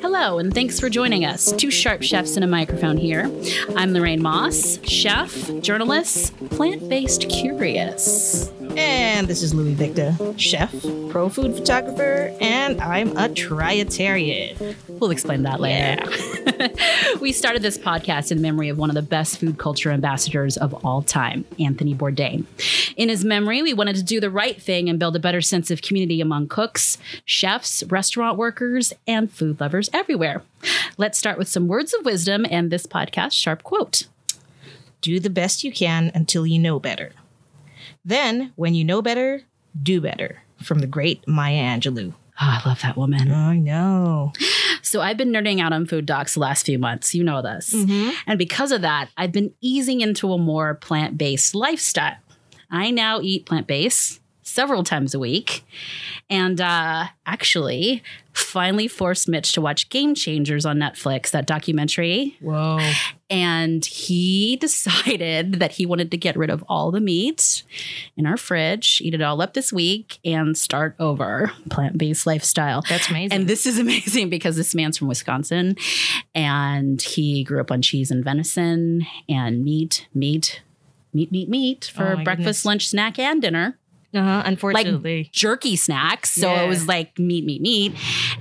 Hello, and thanks for joining us. Two sharp chefs and a microphone here. I'm Lorraine Moss, chef, journalist, plant based curious. And this is Louiie Victa, chef, pro food photographer, and I'm a triatarian. We'll explain that later. we started this podcast in memory of one of the best food culture ambassadors of all time, Anthony Bourdain. In his memory, we wanted to do the right thing and build a better sense of community among cooks, chefs, restaurant workers, and food lovers everywhere. Let's start with some words of wisdom and this podcast sharp quote. Do the best you can until you know better. Then, when you know better, do better. From the great Maya Angelou. Oh, I love that woman. I know. So I've been nerding out on food docs the last few months. You know this. Mm-hmm. And because of that, I've been easing into a more plant based lifestyle. I now eat plant based several times a week. And uh, actually, finally forced Mitch to watch Game Changers on Netflix, that documentary. Whoa. And he decided that he wanted to get rid of all the meat in our fridge, eat it all up this week, and start over plant based lifestyle. That's amazing. And this is amazing because this man's from Wisconsin and he grew up on cheese and venison and meat, meat, meat, meat, meat Oh for my breakfast, goodness. lunch, snack, and dinner. Uh-huh. Unfortunately. Jerky snacks. So Yeah. it was like meat, meat, meat.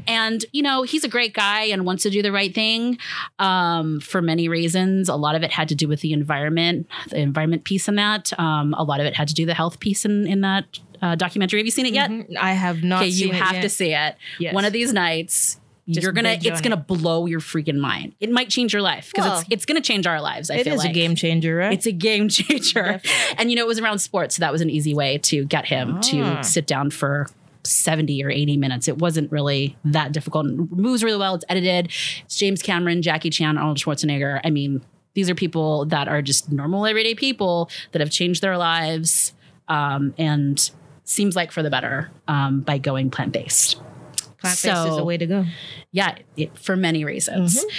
And, you know, he's a great guy and wants to do the right thing um, for many reasons. A lot of it had to do with the environment, the environment piece in that. Um, a lot of it had to do the health piece in, in that uh, documentary. Have you seen it yet? Mhm. I have not Okay, you have yet. to see it. Yes. One of these nights, Just you're gonna it's gonna it. blow your freaking mind. It might change your life because Well, it's it's gonna change our lives. I It feel is like a game changer, right? It's a game changer. Definitely. And you know, it was around sports, so that was an easy way to get him Ah. to sit down for 70 or 80 minutes. It wasn't really that difficult. It moves really well. It's edited. It's James Cameron, Jackie Chan, Arnold Schwarzenegger. I mean, these are people that are just normal everyday people that have changed their lives um, and seems like for the better um, by going plant-based. Plant based is so- the way to go. Yeah, it, for many reasons. Mm-hmm.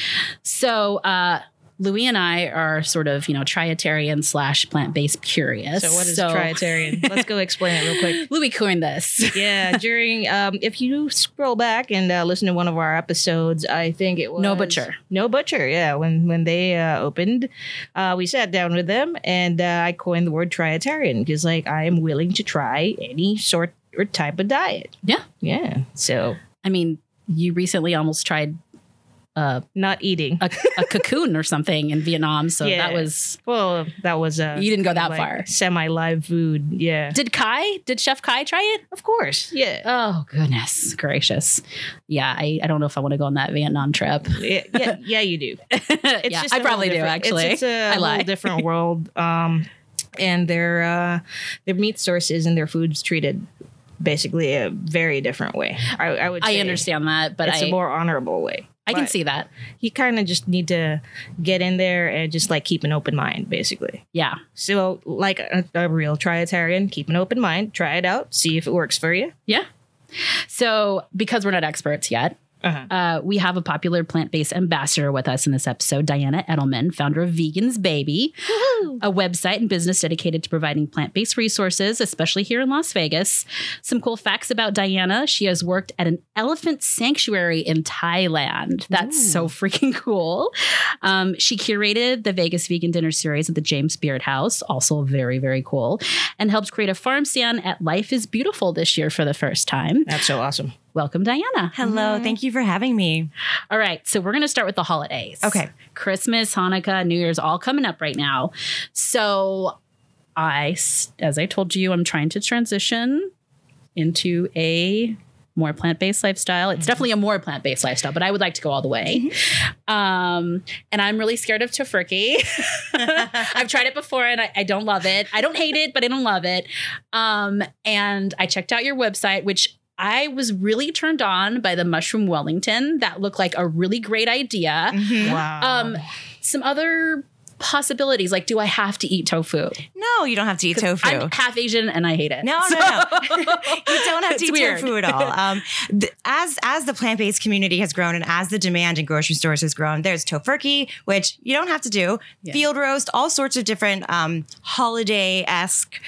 So, uh, Louiie and I are sort of, you know, triatarian slash plant based curious. So, what is triatarian? Let's go explain it real quick. Louiie coined this. yeah, during um, if you scroll back and uh, listen to one of our episodes, I think it was No Butcher. No butcher. Yeah, when when they uh, opened, uh, we sat down with them and uh, I coined the word triatarian because like I am willing to try any sort or type of diet. Yeah. Yeah. So I mean, you recently almost tried uh, not eating. a, a cocoon or something in Vietnam. So Yeah. that was. well, that was uh, You didn't go that like far. Semi-live food. Yeah. Did Kai, did Chef Kai try it? Of course. Yeah. Oh, goodness gracious. Yeah, I, I don't know if I want to go on that Vietnam trip. yeah, yeah, yeah, you do. It's yeah, just I a probably do actually. It's, it's a I whole lie. different world. Um, and their uh, their meat sources and their foods treated basically a very different way. I, I would. I understand that, but it's I, a more honorable way. I can see that. You kind of just need to get in there and just like keep an open mind, basically. Yeah. So, like a, a real triatarian, keep an open mind, try it out, see if it works for you. Yeah. So, because we're not experts yet, Uh-huh. uh, we have a popular plant based ambassador with us in this episode, Diana Edelman, founder of Vegans Baby, a website and business dedicated to providing plant based resources, especially here in Las Vegas. Some cool facts about Diana she has worked at an elephant sanctuary in Thailand. That's so freaking cool. Um, she curated the Vegas Vegan Dinner Series at the James Beard House, also very, very cool, and helped create a farm stand at Life is Beautiful this year for the first time. That's so awesome. Welcome, Diana. Hello, thank you for having me. All right, so we're going to start with the holidays. Okay. Christmas, Hanukkah, New Year's, all coming up right now. So, I, as I told you, I'm trying to transition into a more plant-based lifestyle. It's definitely a more plant-based lifestyle, but I would like to go all the way. Um, and I'm really scared of tofurky. I've tried it before and I, I don't love it. I don't hate it, but I don't love it. Um, and I checked out your website, which I was really turned on by the mushroom Wellington. That looked like a really great idea. Wow. Um, some other possibilities. Like, do I have to eat tofu? No, you don't have to eat tofu. I'm half Asian and I hate it. No, no, no. you don't have to It's eat weird. tofu at all. Um, th- as as the plant based community has grown and as the demand in grocery stores has grown, there's tofurky, which you don't have to do, Yeah. field roast, all sorts of different um, holiday esque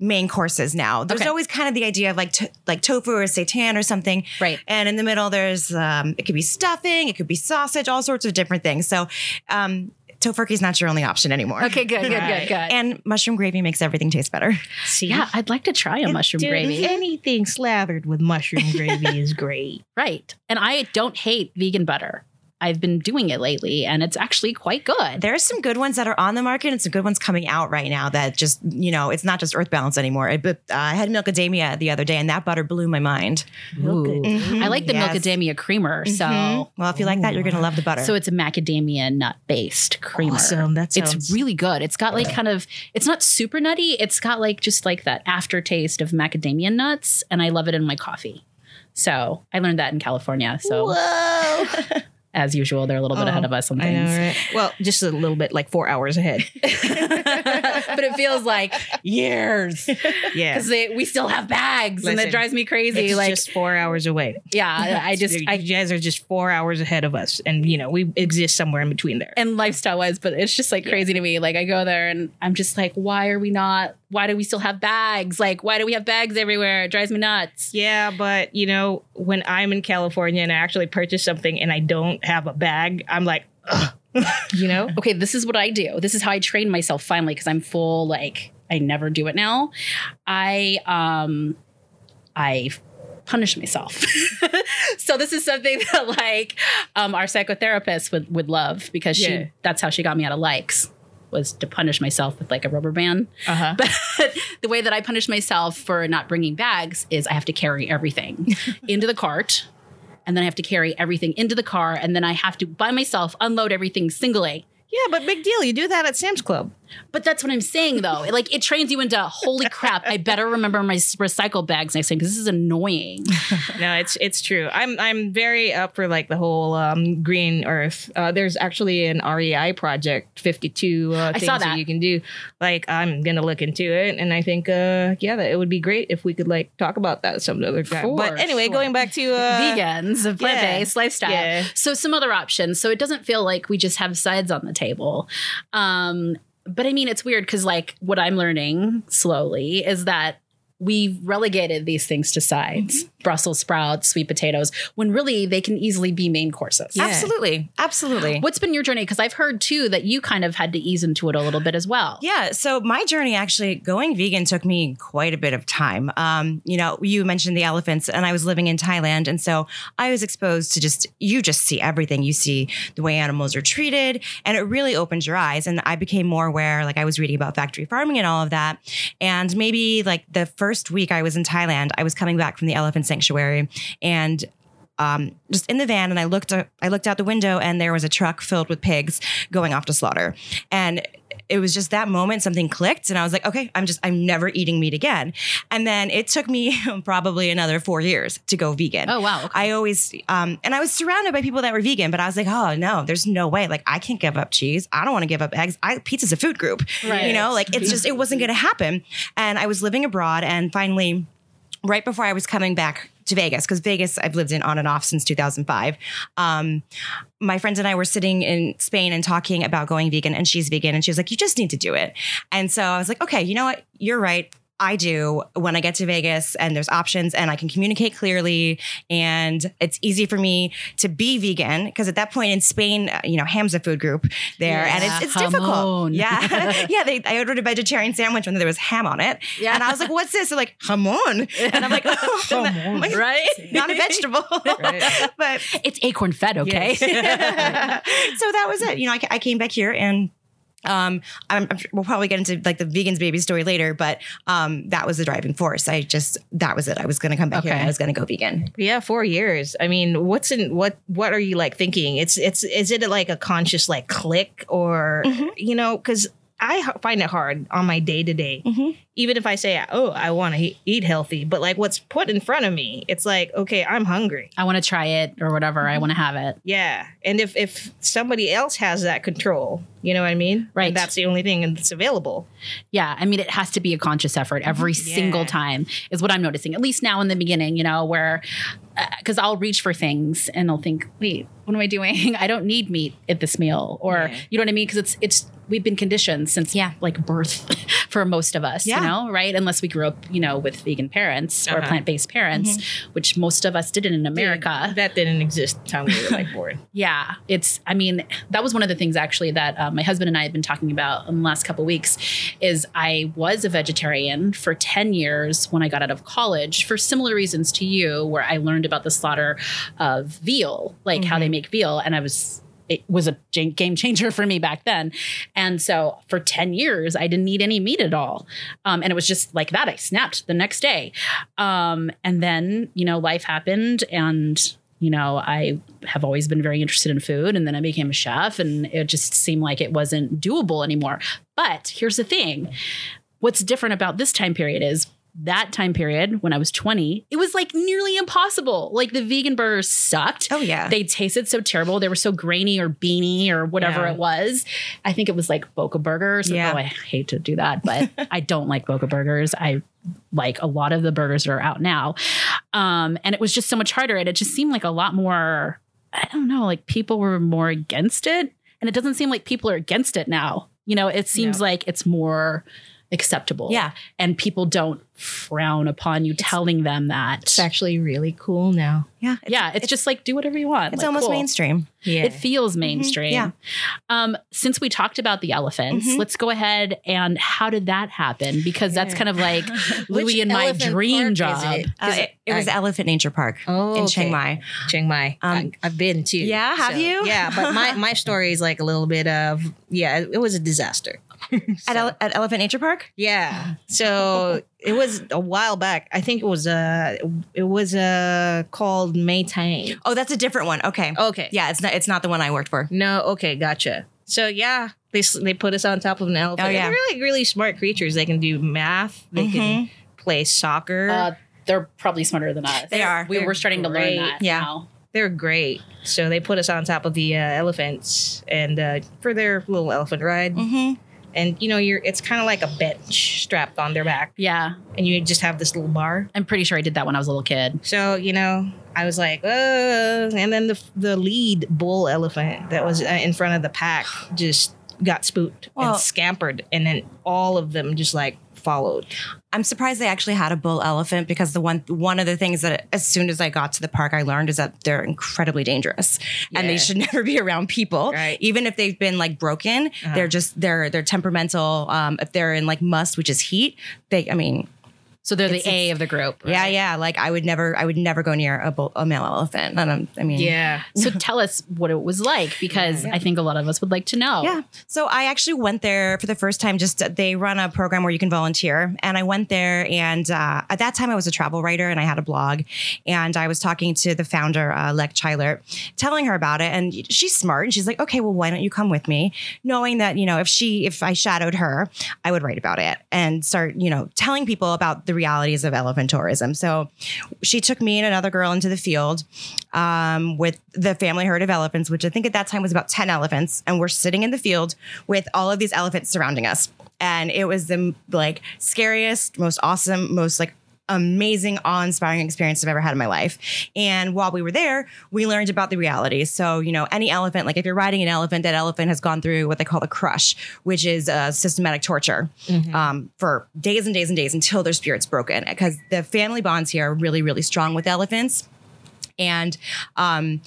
main courses now. There's Okay. always kind of the idea of like to, like tofu or seitan or something, Right. And in the middle, there's um, it could be stuffing, it could be sausage, all sorts of different things. So. Um, Tofurky is not your only option anymore. Okay, good, good, Right. good, good. And mushroom gravy makes everything taste better. See? yeah, I'd like to try a mushroom Dude, gravy. Anything slathered with mushroom gravy is great. Right. And I don't hate vegan butter. I've been doing it lately and it's actually quite good. There's some good ones that are on the market and some good ones coming out right now that just, you know, it's not just Earth Balance anymore. It, but uh, I had Milkadamia the other day and that butter blew my mind. Ooh. Mhm. I like the Yes. macadamia creamer. So Mhm. Well, if you like that, you're going to love the butter. so it's a macadamia nut based creamer. Awesome. That sounds It's really good. It's got like kind of it's not super nutty. It's got like just like that aftertaste of macadamia nuts and I love it in my coffee. So I learned that in California. So Whoa. as usual, they're a little bit Oh, ahead of oh, us on I know, things. right? Well, just a little bit, like four hours ahead. but it feels like years Yeah. because we still have bags and that drives me crazy. It's like, just four hours away. yeah, I just, you I, guys are just four hours ahead of us, and you know we exist somewhere in between there. and lifestyle wise, but it's just like crazy to me. Like I go there and I'm just like, why are we not? Why do we still have bags? Like, why do we have bags everywhere? It drives me nuts. Yeah, but you know, when I'm in California and I actually purchase something and I don't have a bag, I'm like, Ugh. you know, Okay, this is what I do. This is how I train myself finally because I'm full. Like I never do it now. I um, I punish myself. so this is something that like um, our psychotherapist would would love because she Yeah. that's how she got me out of likes was to punish myself with like a rubber band. uh huh. But the way that I punish myself for not bringing bags is I have to carry everything into the cart. And then I have to carry everything into the car. And then I have to, by myself, unload everything singly. Yeah, but big deal. You do that at Sam's Club. But that's what I'm saying, though. Like, it trains you into, holy crap, I better remember my recycle bags next time because this is annoying. No, it's it's true. I'm I'm very up for like the whole um, green Earth. Uh, there's actually an REI project, 52 uh, I things saw that. that. you can do. Like I'm gonna look into it, and I think uh, yeah, that it would be great if we could like talk about that some other time. For but anyway, sure. going back to uh, Vegans, plant based lifestyle. Yeah. So, some other options. So, it doesn't feel like we just have sides on the table. Um, but I mean, it's weird because, like, what I'm learning slowly is that we've relegated these things to sides Brussels sprouts, sweet potatoes, when really they can easily be main courses. Yeah. Absolutely. Absolutely. What's been your journey? Because I've heard too that you kind of had to ease into it a little bit as well. Yeah, so my journey actually going vegan took me quite a bit of time. Um, you know, you mentioned the elephants, and I was living in Thailand, and so I was exposed to just you just see everything. You see the way animals are treated, and it really opens your eyes. And I became more aware. Like I was reading about factory farming and all of that, and maybe like the first week I was in Thailand, I was coming back from the elephant sanctuary, and um, just in the van, and I looked I looked out the window, and there was a truck filled with pigs going off to slaughter, and it was just that moment something clicked, and I was like, okay, I'm just I'm never eating meat again. And then it took me probably another four years to go vegan. Oh, wow. Okay. I always um, and I was surrounded by people that were vegan, but I was like, oh no, there's no way. Like I can't give up cheese. I don't want to give up eggs. I, pizza's a food group. Right. You know, like it's just it wasn't going to happen. And I was living abroad, and finally right before I was coming back to Vegas, because Vegas I've lived in on and off since 2005. Um, my friends and I were sitting in Spain and talking about going vegan, and she's vegan, and she was like, "You just need to do it." And so I was like, "Okay, you know what? You're right." I do when I get to Vegas and there's options and I can communicate clearly and it's easy for me to be vegan because at that point in Spain, uh, you know, Ham's a food group there and it's, it's difficult. Yeah. yeah. They, I ordered a vegetarian sandwich when there was ham on it. Yeah. And I was like, what's this? They're like, jamon. And I'm like, oh, I'm like, Right? not a vegetable. Right. but It's acorn fed, okay? so that was it. You know, I, I came back here and um, I'm, I'm we'll probably get into like the vegans baby story later, but um, that was the driving force. I just that was it. I was going to come back here. and I was going to go vegan. Yeah, four years. I mean, what's in what? What are you like thinking? It's it's is it like a conscious like click or Mhm. you know? Because I find it hard on my day to day, even if I say, "Oh, I want to eat healthy," but like what's put in front of me, it's like, okay, I'm hungry. I want to try it or whatever. I mm-hmm. want to have it. Yeah, and if if somebody else has that control, you know what I mean? Right. And that's the only thing that's available. Yeah, I mean, it has to be a conscious effort mm-hmm. every Yeah. single time, is what I'm noticing. At least now in the beginning, you know, where uh, because I'll reach for things and I'll think, wait, what am I doing? I don't need meat at this meal, or Yeah. you know what I mean? Because it's it's we've been conditioned since Yeah. like birth for most of us, Yeah. you know, right? Unless we grew up, you know, with vegan parents or Uh-huh. plant based parents, which most of us didn't in America. that didn't exist the time we were like born. Yeah, it's. I mean, that was one of the things actually that uh, my husband and I have been talking about in the last couple weeks. Is I was a vegetarian for ten years when I got out of college for similar reasons to you, where I learned about the slaughter of veal, like how they make veal, and I was. It was a game changer for me back then. And so for 10 years, I didn't eat any meat at all. Um, and it was just like that. I snapped the next day. Um, and then, you know, life happened and you know, I have always been very interested in food and then I became a chef and it just seemed like it wasn't doable anymore. But here's the thing. What's different about this time period is that time period when I was 20, it was like nearly impossible. Like the vegan burgers sucked. Oh yeah. They tasted so terrible. They were so grainy or beany or whatever Yeah. it was. I think it was like Boca burgers. Yeah. Oh, I hate to do that, but I don't like Boca burgers. I like a lot of the burgers that are out now. Um, and it was just so much harder. And it just seemed like a lot more, I don't know, like people were more against it. And it doesn't seem like people are against it now. You know, it seems No. like it's more acceptable. Yeah. And people don't frown upon you telling them that. It's actually really cool now. yeah. It's, yeah, it's, just like do whatever you want. it's Like, almost cool. mainstream. Yeah. It feels mainstream. yeah. Um, since we talked about the elephants, Mhm. let's go ahead and how did that happen? Because that's kind of like Louiie Which and my dream job. it? Uh, 'Cause it, it was I- Elephant Nature Park Oh, in okay. Chiang Mai. Chiang Mai. Um, I, I've been too. Yeah, have you? Yeah, but my, my story is like a little bit of yeah, it, it was a disaster. At, Ele- at Elephant Nature Park? Yeah. So it was a while back. I think it was uh it was uh called May Maytang. Oh, that's a different one. Okay. Okay. Yeah, it's not it's not the one I worked for. No, okay, gotcha. So yeah, they they put us on top of an elephant. Oh, yeah. They're really really smart creatures. They can do math. They can play soccer. Uh, they're probably smarter than us. They are. We They're were starting to learn that. Yeah. now. They're great. So they put us on top of the uh, elephants and uh, for their little elephant ride. Mm-hmm. And you know, you're it's kind of like a bench strapped on their back, Yeah. and you just have this little bar. I'm pretty sure I did that when I was a little kid. So you know, I was like, uh, and then the the lead bull elephant that was uh, in front of the pack just got spooked Well- and scampered, and then all of them just like followed. I'm surprised they actually had a bull elephant because the one one of the things that as soon as I got to the park I learned is that they're incredibly dangerous and they should never be around people. Right. Even if they've been like broken, Uh-huh. they're just they're they're temperamental. Um, if they're in like musth, which is heat, they I mean So they're the It's- A of the group. yeah yeah like I would never I would never go near a bull, a male elephant. And I'm, I mean Yeah, So tell us what it was like because Yeah. I think a lot of us would like to know. Yeah. So I actually went there for the first time. Just they run a program where you can volunteer, and I went there. And uh, at that time, I was a travel writer, and I had a blog, and I was talking to the founder, uh, Lek Chailert, telling her about it. And she's smart, and she's like, "Okay, well, why don't you come with me?" Knowing that you know, if she, if I shadowed her, I would write about it and start, you know, telling people about the realities of elephant tourism. So she took me and another girl into the field um, with the family herd of elephants, which I think at that time was about 10 elephants. And we're sitting in the field with all of these elephants surrounding us. And it was the like scariest, most awesome, most like amazing, awe-inspiring experience I've ever had in my life. And while we were there, we learned about the reality. So, you know, any elephant, like if you're riding an elephant, that elephant has gone through what they call the crush, which is uh, systematic torture um, for days and days and days until their spirit's broken. Because the family bonds here are really, really strong with elephants. And um,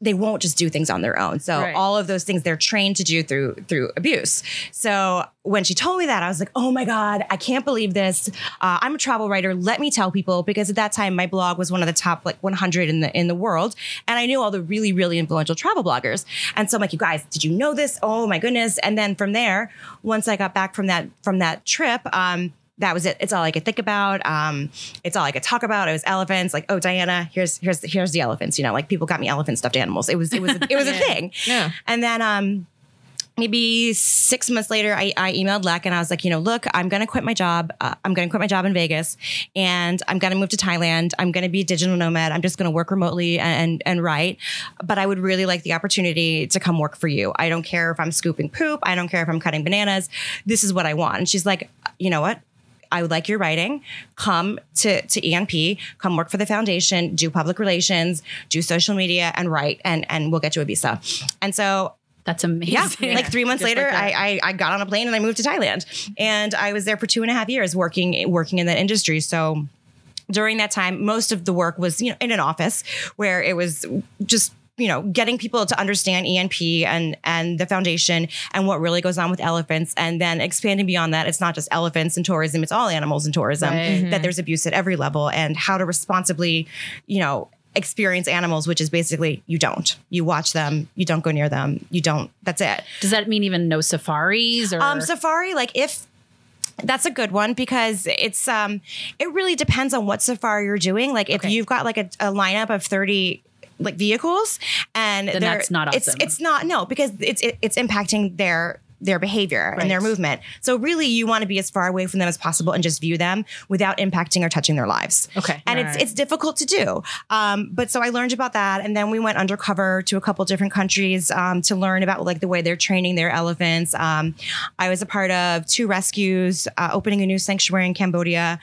they won't just do things on their own. So Right. all of those things they're trained to do through through abuse. So when she told me that, I was like, "Oh my god, I can't believe this! Uh, I'm a travel writer. Let me tell people because at that time my blog was one of the top like 100 in the in the world, and I knew all the really really influential travel bloggers. And so I'm like, "You guys, did you know this? Oh my goodness!" And then from there, once I got back from that from that trip, um, that was it. It's all I could think about. Um, it's all I could talk about. It was elephants. Like, oh, Diana, here's here's here's the elephants. You know, like people got me elephant stuffed animals. It was it was it was a thing. Yeah. And then um, maybe six months later, I, I emailed Lek and I was like, you know, look, I'm going to quit my job. Uh, I'm going to quit my job in Vegas and I'm going to move to Thailand. I'm going to be a digital nomad. I'm just going to work remotely and, and write. But I would really like the opportunity to come work for you. I don't care if I'm scooping poop. I don't care if I'm cutting bananas. This is what I want. And she's like, you know what? I would like your writing. Come to, to ENP, come work for the foundation, do public relations, do social media, and write, and, and we'll get you a visa. And so That's amazing. yeah, like three months Just later, like. I, I I got on a plane and I moved to Thailand, and I was there for two and a half years working working in that industry. So during that time, most of the work was you know in an office where it was just you know getting people to understand ENP and and the foundation and what really goes on with elephants, and then expanding beyond that. It's not just elephants and tourism; it's all animals and tourism. Right. That there's abuse at every level, and how to responsibly, you know. Experience animals, which is basically you don't. You watch them, you don't go near them, you don't. That's it. Does that mean even no safaris or Um, safari, like if that's a good one because it's um it really depends on what safari you're doing. Like if Okay. you've got like a, a lineup of 30 like vehicles and Then that's not it's awesome. it's it's not no because it's it, it's impacting their their behavior and their movement. So really you want to be as far away from them as possible and just view them without impacting or touching their lives. Okay. And it's Right. it's difficult to do. Um, but so I learned about that, and then we went undercover to a couple different countries um, to learn about like the way they're training their elephants. Um, I was a part of two rescues, uh, opening a new sanctuary in Cambodia,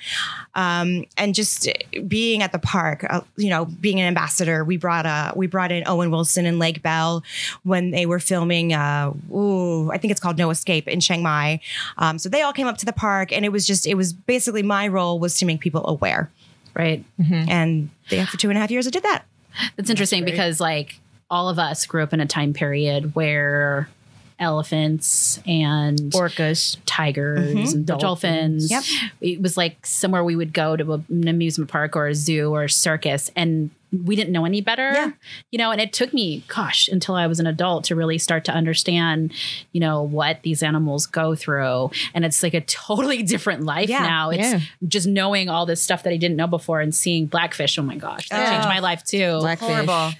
um, and just being at the park. Uh, you know, being an ambassador. We brought uh, we brought in Owen Wilson and Lake Bell when they were filming. Uh, ooh, I think it's called No Escape in Chiang Mai. Um, so they all came up to the park, and it was just it was basically my role was to make people aware right? and yeah, for two and a half years I did that. That's interesting great. because like all of us grew up in a time period where elephants and Orcas. tigers mm-hmm. and dolphins. Yep. It was like somewhere we would go to an amusement park or a zoo or a circus and we didn't know any better. Yeah. You know, and it took me, gosh, until I was an adult to really start to understand, you know, what these animals go through. And it's like a totally different life Yeah. now. It's Yeah. just knowing all this stuff that I didn't know before and seeing blackfish. Oh my gosh, that Oh. changed my life too. Blackfish.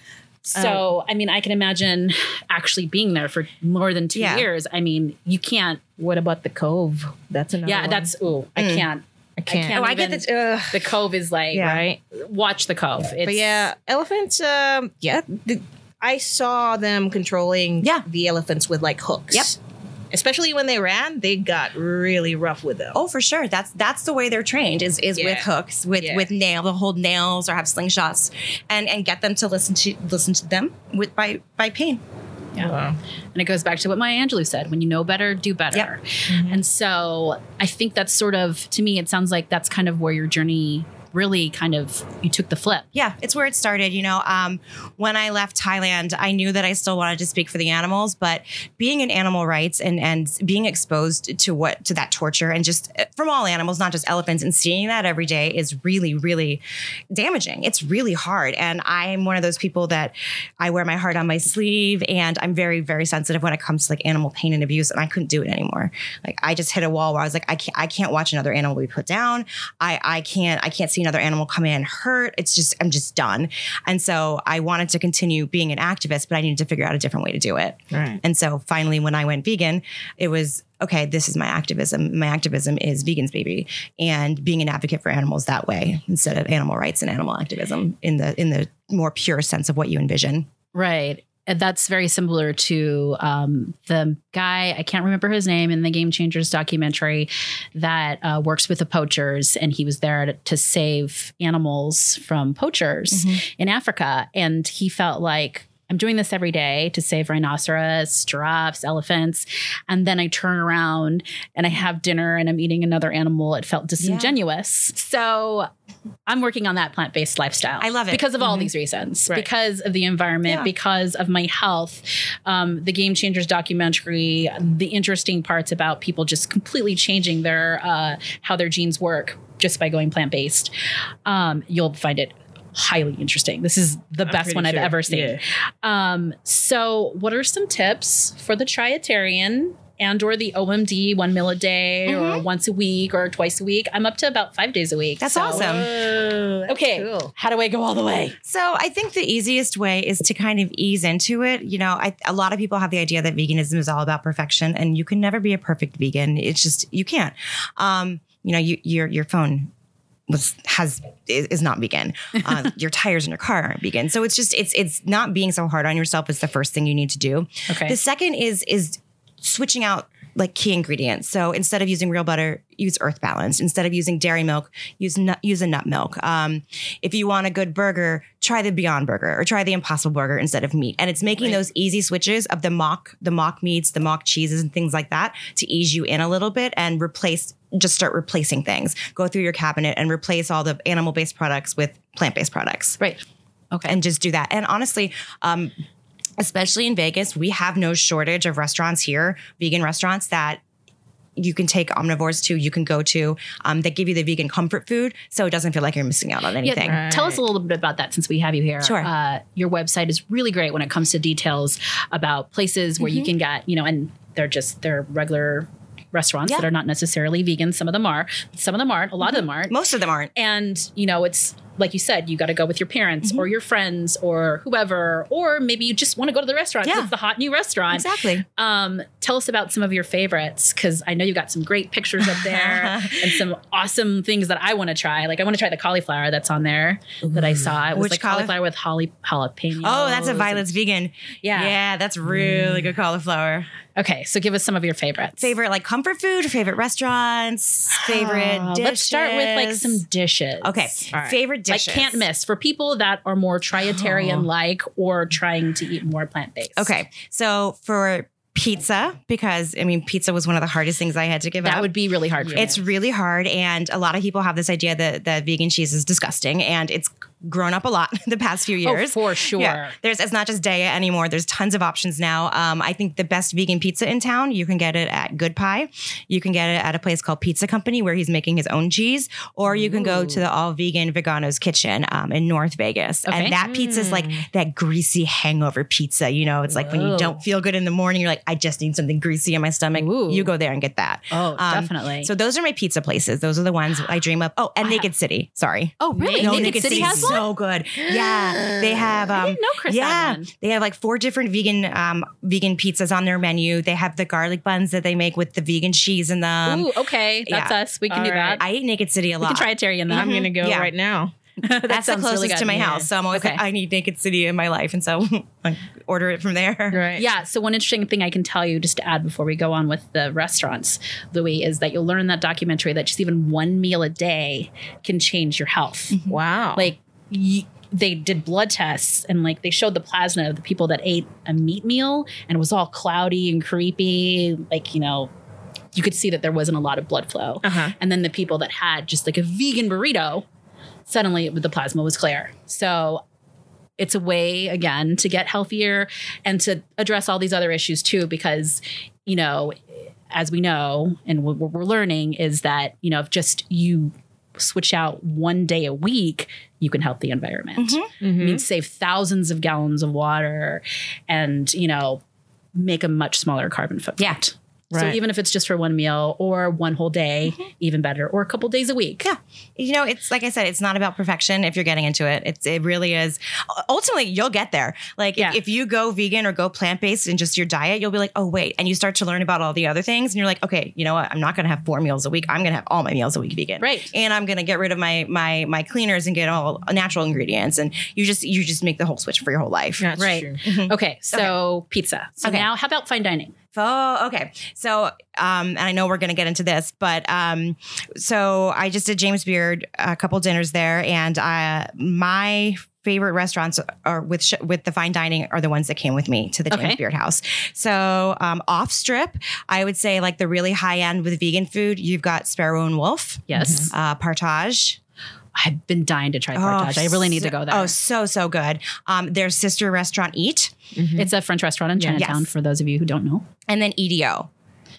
So, I mean, I can imagine actually being there for more than two Yeah. years. I mean, you can't. What about the cove? That's another Yeah, one. that's. Ooh, I Mm. can't. I can't. can't Oh, I get even- the. Uh, The cove is like Yeah. Right. watch the cove. It's, but yeah, elephants. Um, yeah, the, I saw them controlling Yeah. the elephants with like hooks. Yep. Especially when they ran, they got really rough with them. oh, for sure. That's that's the way they're trained is is with hooks, with Yeah. with nail, they'll hold nails or have slingshots, and and get them to listen to listen to them with by by pain. Yeah. Wow. And it goes back to what Maya Angelou said when you know better, do better. Yep. Mm-hmm. And so I think that's sort of, to me, it sounds like that's kind of where your journey really kind of, you took the flip. Yeah, it's where it started. You know, um, when I left Thailand, I knew that I still wanted to speak for the animals, but being in animal rights and and being exposed to what to that torture and just uh, from all animals, not just elephants, and seeing that every day is really, really damaging. It's really hard, and I'm one of those people that I wear my heart on my sleeve, and I'm very, very sensitive when it comes to like animal pain and abuse, and I couldn't do it anymore. Like I just hit a wall where I was like, I can't, I can't watch another animal be put down. I, I can't, I can't see another animal come in hurt. It's just, I'm just done. And so I wanted to continue being an activist, but I needed to figure out a different way to do it. Right. And so finally, when I went vegan, it was okay. This is my activism. My activism is vegans, baby, and being an advocate for animals that way instead of animal rights and animal activism in the in the more pure sense of what you envision. Right. That's very similar to um, the guy, I can't remember his name in the Game Changers documentary that uh, works with the poachers. And he was there to, to save animals from poachers in Africa. And he felt like, I'm doing this every day to save rhinoceros, giraffes, elephants. And then I turn around and I have dinner and I'm eating another animal. It felt disingenuous. So I'm working on that plant based lifestyle. I love it. Because of all these reasons, Right. because of the environment, Yeah. because of my health, um, the Game Changers documentary, the interesting parts about people just completely changing their uh, how their genes work just by going plant based. Um, you'll find it highly interesting. This is the I'm best pretty one I've ever seen. Yeah. Um, so, what are some tips for the triatarian and or the OMD one meal a day or once a week or twice a week. I'm up to about five days a week. That's So- awesome. Whoa, that's Okay, cool. how do I go all the way? So I think the easiest way is to kind of ease into it. You know, I, a lot of people have the idea that veganism is all about perfection, and you can never be a perfect vegan. It's just you can't. Um, you know, you, your your phone was has is, is not vegan. Uh, your tires in your car aren't vegan. So it's just it's it's not being so hard on yourself is the first thing you need to do. Okay. The second is is switching out like key ingredients. So instead of using real butter, use earth balance. Instead of using dairy milk, use nut, use a nut milk. Um, if you want a good burger, try the Beyond Burger or try the Impossible Burger instead of meat. And it's making those easy switches of the mock, the mock meats, the mock cheeses, and things like that to ease you in a little bit and replace. Just start replacing things. Go through your cabinet and replace all the animal-based products with plant-based products Right. Okay. and just do that. And honestly, um, especially in Vegas, we have no shortage of restaurants here, vegan restaurants that you can take omnivores to, you can go to. Um, that give you the vegan comfort food, so it doesn't feel like you're missing out on anything. Yeah, tell us a little bit about that since we have you here. Sure. Uh, your website is really great when it comes to details about places where you Mm-hmm. can get, you know, and they're just they're regular restaurants Yeah. that are not necessarily vegan. Some of them are, some of them aren't. A lot of them aren't. Most of them aren't. And you know, it's like you said, you got to go with your parents Mm-hmm. or your friends or whoever, or maybe you just want to go to the restaurant. Yeah. It's the hot new restaurant. Exactly. Um, tell us about some of your favorites because I know you got some great pictures up there and some awesome things that I want to try. Like I want to try the cauliflower that's on there that I saw. It was Which like caulif- cauliflower with holly jalapeno. Oh, that's a Violet's vegan. Yeah. yeah, that's really good cauliflower. Okay, so give us some of your favorites. Favorite like comfort food, favorite restaurants, favorite dishes. Let's start with like some dishes. Okay, right. favorite Like can't miss for people that are more triatarian oh. like or trying to eat more plant based. Okay, so for pizza, because I mean, pizza was one of the hardest things I had to give That up. That would be really hard for It's really hard, and a lot of people have this idea that that vegan cheese is disgusting, and it's grown up a lot the past few Oh, years. for sure. Yeah, there's it's not just Daiya anymore. There's tons of options now. Um, I think the best vegan pizza in town, you can get it at Good Pie. You can get it at a place called Pizza Company where he's making his own cheese, or you can go to the all vegan Vegano's Kitchen um, in North Vegas. Okay. And that pizza is like that greasy hangover pizza. You know, it's like when you don't feel good in the morning, you're like, I just need something greasy in my stomach. Ooh. You go there and get that. Oh, Um, definitely. So those are my pizza places. Those are the ones I dream of. Oh, and I Naked City. Sorry. oh, really? No, Naked, City has one? So good. Yeah, they have. Um, I didn't know Chris yeah, had they have like four different vegan um, vegan pizzas on their menu. They have the garlic buns that they make with the vegan cheese in them. Ooh, okay. That's yeah. us. We can All do right. that. I eat Naked City a we lot. can triatarian I'm gonna go Yeah. right now. That That's the sounds really closest to my Yeah. house, so I'm always Okay. like, I need Naked City in my life, and so I order it from there. Right. Yeah. So one interesting thing I can tell you, just to add before we go on with the restaurants, Louiie, is that you'll learn in that documentary that just even one meal a day can change your health. Wow. Like y- they did blood tests and like they showed the plasma of the people that ate a meat meal and it was all cloudy and creepy. Like you know, you could see that there wasn't a lot of blood flow. Uh-huh. And then the people that had just like a vegan burrito, suddenly the plasma was clear. So it's a way again to get healthier and to address all these other issues too because you know as we know and what what we're learning is that you know if just you switch out one day a week you can help the environment Mm-hmm. I mean, save thousands of gallons of water and you know make a much smaller carbon footprint so Right. even if it's just for one meal or one whole day even better or a couple days a week Yeah. You know, it's like I said, it's not about perfection if you're getting into it. It's it really is. Ultimately, you'll get there. Like Yeah. if, if you go vegan or go plant based in just your diet, you'll be like, oh wait, and you start to learn about all the other things, and you're like, okay, you know what? I'm not going to have four meals a week. I'm going to have all my meals a week vegan. Right. And I'm going to get rid of my my my cleaners and get all natural ingredients, and you just you just make the whole switch for your whole life. That's Right. true. Mm-hmm. okay so pizza so Okay. now how about fine dining Oh, okay. So, um, and I know we're going to get into this, but um, so I just did James Beard a couple dinners there, and uh, my favorite restaurants are with sh- with the fine dining are the ones that came with me to the James Okay. Beard house. So, um, off strip, I would say like the really high end with vegan food. You've got Sparrow and Wolf, yes uh, Partage. I've been dying to try partage. I really need to go there. Oh, so so good. Um, their sister restaurant Eat, It's a French restaurant in Chinatown Yes. for those of you who don't know. and then EDO.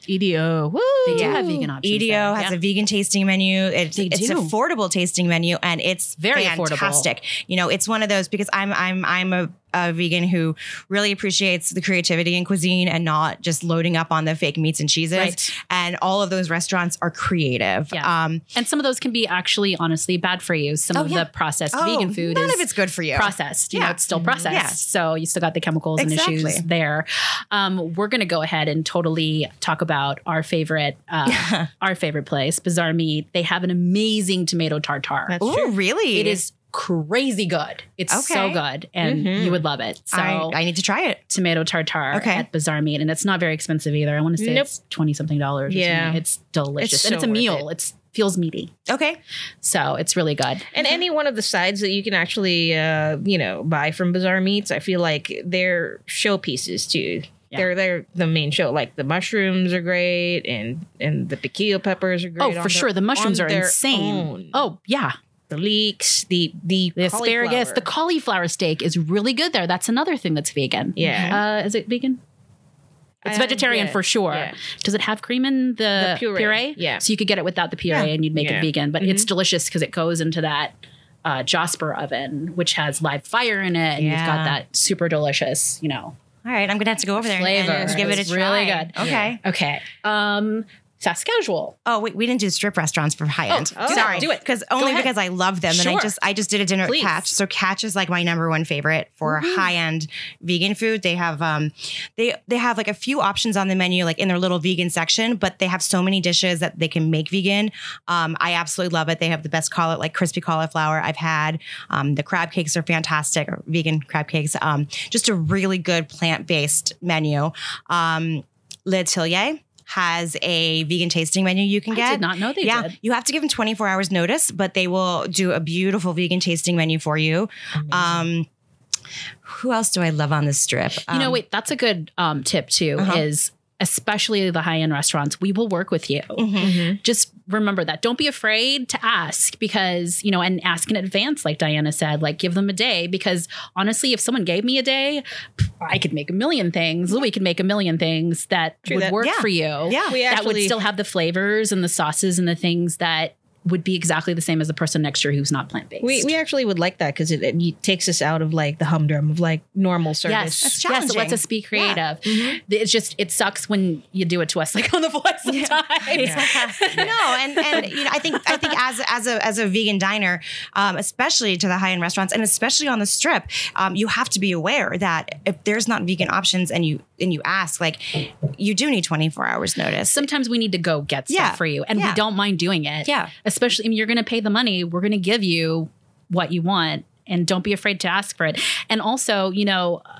EDO. Woo. They do Yeah. have vegan options. EDO there. has Yeah. a vegan tasting menu. It, They it's do. affordable tasting menu, and it's Very affordable. fantastic. You know, it's one of those because I'm I'm I'm a a vegan who really appreciates the creativity in cuisine and not just loading up on the fake meats and cheeses. Right. And all of those restaurants are creative. Yeah. Um, And some of those can be actually, honestly, bad for you. Some Oh, of yeah. the processed oh, vegan food none is of it's good for you. processed. You know, Yeah. it's still processed. Yeah. So you still got the chemicals and Exactly. issues there. Um, we're going to go ahead and totally talk about our favorite, uh, our favorite place, Bazaar Meat. They have an amazing tomato tartar. That's Ooh, true. really? It is crazy good. It's so good, and Mhm. you would love it. So. I, I need to try it. tomato tartare Okay. at Bazaar Meat, and it's not very expensive either. I want to say Nope. it's twenty something dollars. Yeah. something. it's delicious, It's and it's a meal. It's feels meaty, Okay. so it's really good. And any one of the sides that you can actually, uh, you know, buy from Bazaar Meats, I feel like they're showpieces too. Yeah. They're they're the main show. Like the mushrooms are great, and and the piquillo peppers are great. Oh, for their- sure, the mushrooms are insane. own. Oh yeah, the leeks, the the, the asparagus, the cauliflower steak is really good there. That's another thing that's vegan. Yeah. uh, is it vegan? It's Uh, vegetarian yeah, for sure. yeah. Does it have cream in the, The puree, yeah. So you could get it without the puree Yeah. and you'd make Yeah. it vegan, but it's delicious because it goes into that uh, Josper oven, which has live fire in it, and you've got that super delicious, you know. All right. I'm going to have to go over there and- Flavor. and, give it a It's try. really good. Okay. Okay. Um, fast casual. Oh, wait, we didn't do strip restaurants for high end. oh, Sorry, do it. because only because I love them, and I Sure. just I just did a dinner Please. at Catch. So Catch is like my number one favorite for high end vegan food. They have um they they have like a few options on the menu, like in their little vegan section, but they have so many dishes that they can make vegan. Um, I absolutely love it. They have the best call like crispy cauliflower I've had. Um, the crab cakes are fantastic, or vegan crab cakes. Um, just a really good plant based menu. Um, Le Tillier has a vegan tasting menu you can get. I did not know they yeah, did. you have to give them 24 hours notice, but they will do a beautiful vegan tasting menu for you. Um, who else do I love on this strip? You know, Um, wait, that's a good um, tip too. Uh-huh. Is especially the high end restaurants, we will work with you. mhm. Just remember that. Don't be afraid to ask because, you know, and ask in advance, like Diana said, like give them a day. Because honestly, if someone gave me a day, I could make a million things. Louiie could make a million things that True would that. work Yeah. for you. Yeah. We that would still have the flavors and the sauces and the things that would be exactly the same as the person next to you who's not plant based. We, we actually would like that because it, it takes us out of like the humdrum of like normal service. Yes, That's yes, it lets us be creative. Mhm. It's just it sucks when you do it to us like on the fly sometimes. no, and and you know, I think I think as as a as a vegan diner, um, especially to the high end restaurants, and especially on the strip, um, you have to be aware that if there's not vegan options, and you and you ask, like, you do need 24 hours notice. Sometimes we need to go get stuff Yeah, for you, and yeah. we don't mind doing it. Yeah. especially I mean, you're going to pay the money. We're going to give you what you want, and don't be afraid to ask for it. And also, you know. uh,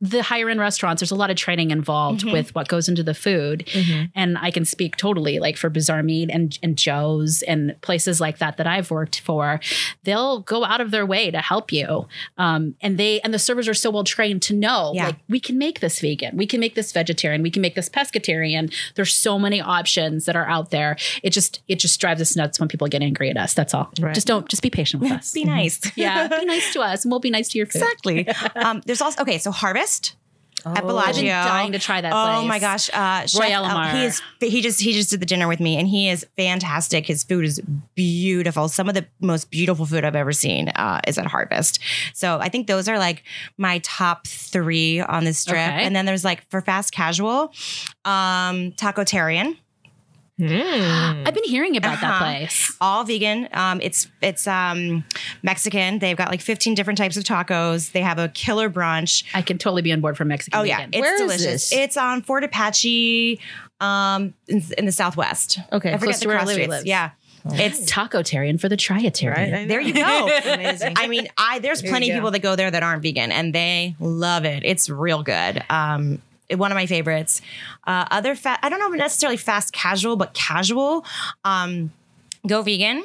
The higher end restaurants, there's a lot of training involved Mm-hmm. with what goes into the food. And I can speak totally like for Bazaar Meat and, and Joe's and places like that that I've worked for. They'll go out of their way to help you. Um, and they and the servers are so well trained to know Yeah. like we can make this vegan, we can make this vegetarian, we can make this pescatarian. There's so many options that are out there. It just it just drives us nuts when people get angry at us. That's all. Right. Just don't just be patient with us. be nice. yeah, be nice to us and we'll be nice to your food. Exactly. um, there's also okay. So Harvest at Oh. Bellagio. I've been dying to try that Oh place. my gosh, uh, Roy El- Ellamar. he is he just he just did the dinner with me, and he is fantastic. His food is beautiful. Some of the most beautiful food I've ever seen uh, is at Harvest. So I think those are like my top three on this trip. Okay. And then there's like for fast casual, um, Tacotarian. Mm. I've been hearing about that Uh-huh. place. all vegan. Um, it's it's um, Mexican. They've got like 15 different types of tacos. They have a killer brunch. I can totally be on board for Mexican Oh yeah, vegan. it's Where delicious. It's on Fort Apache, um, in, in the Southwest. Okay, I forget close the cross streets. lives. Yeah, it's. Tacotarian for the triatarian. Right? I. There you go. Amazing. I mean, I there's There plenty of people that go there that aren't vegan, and they love it. It's real good. Um, one of my favorites. Uh, other fat, I don't know necessarily fast casual, but casual. Um, go vegan.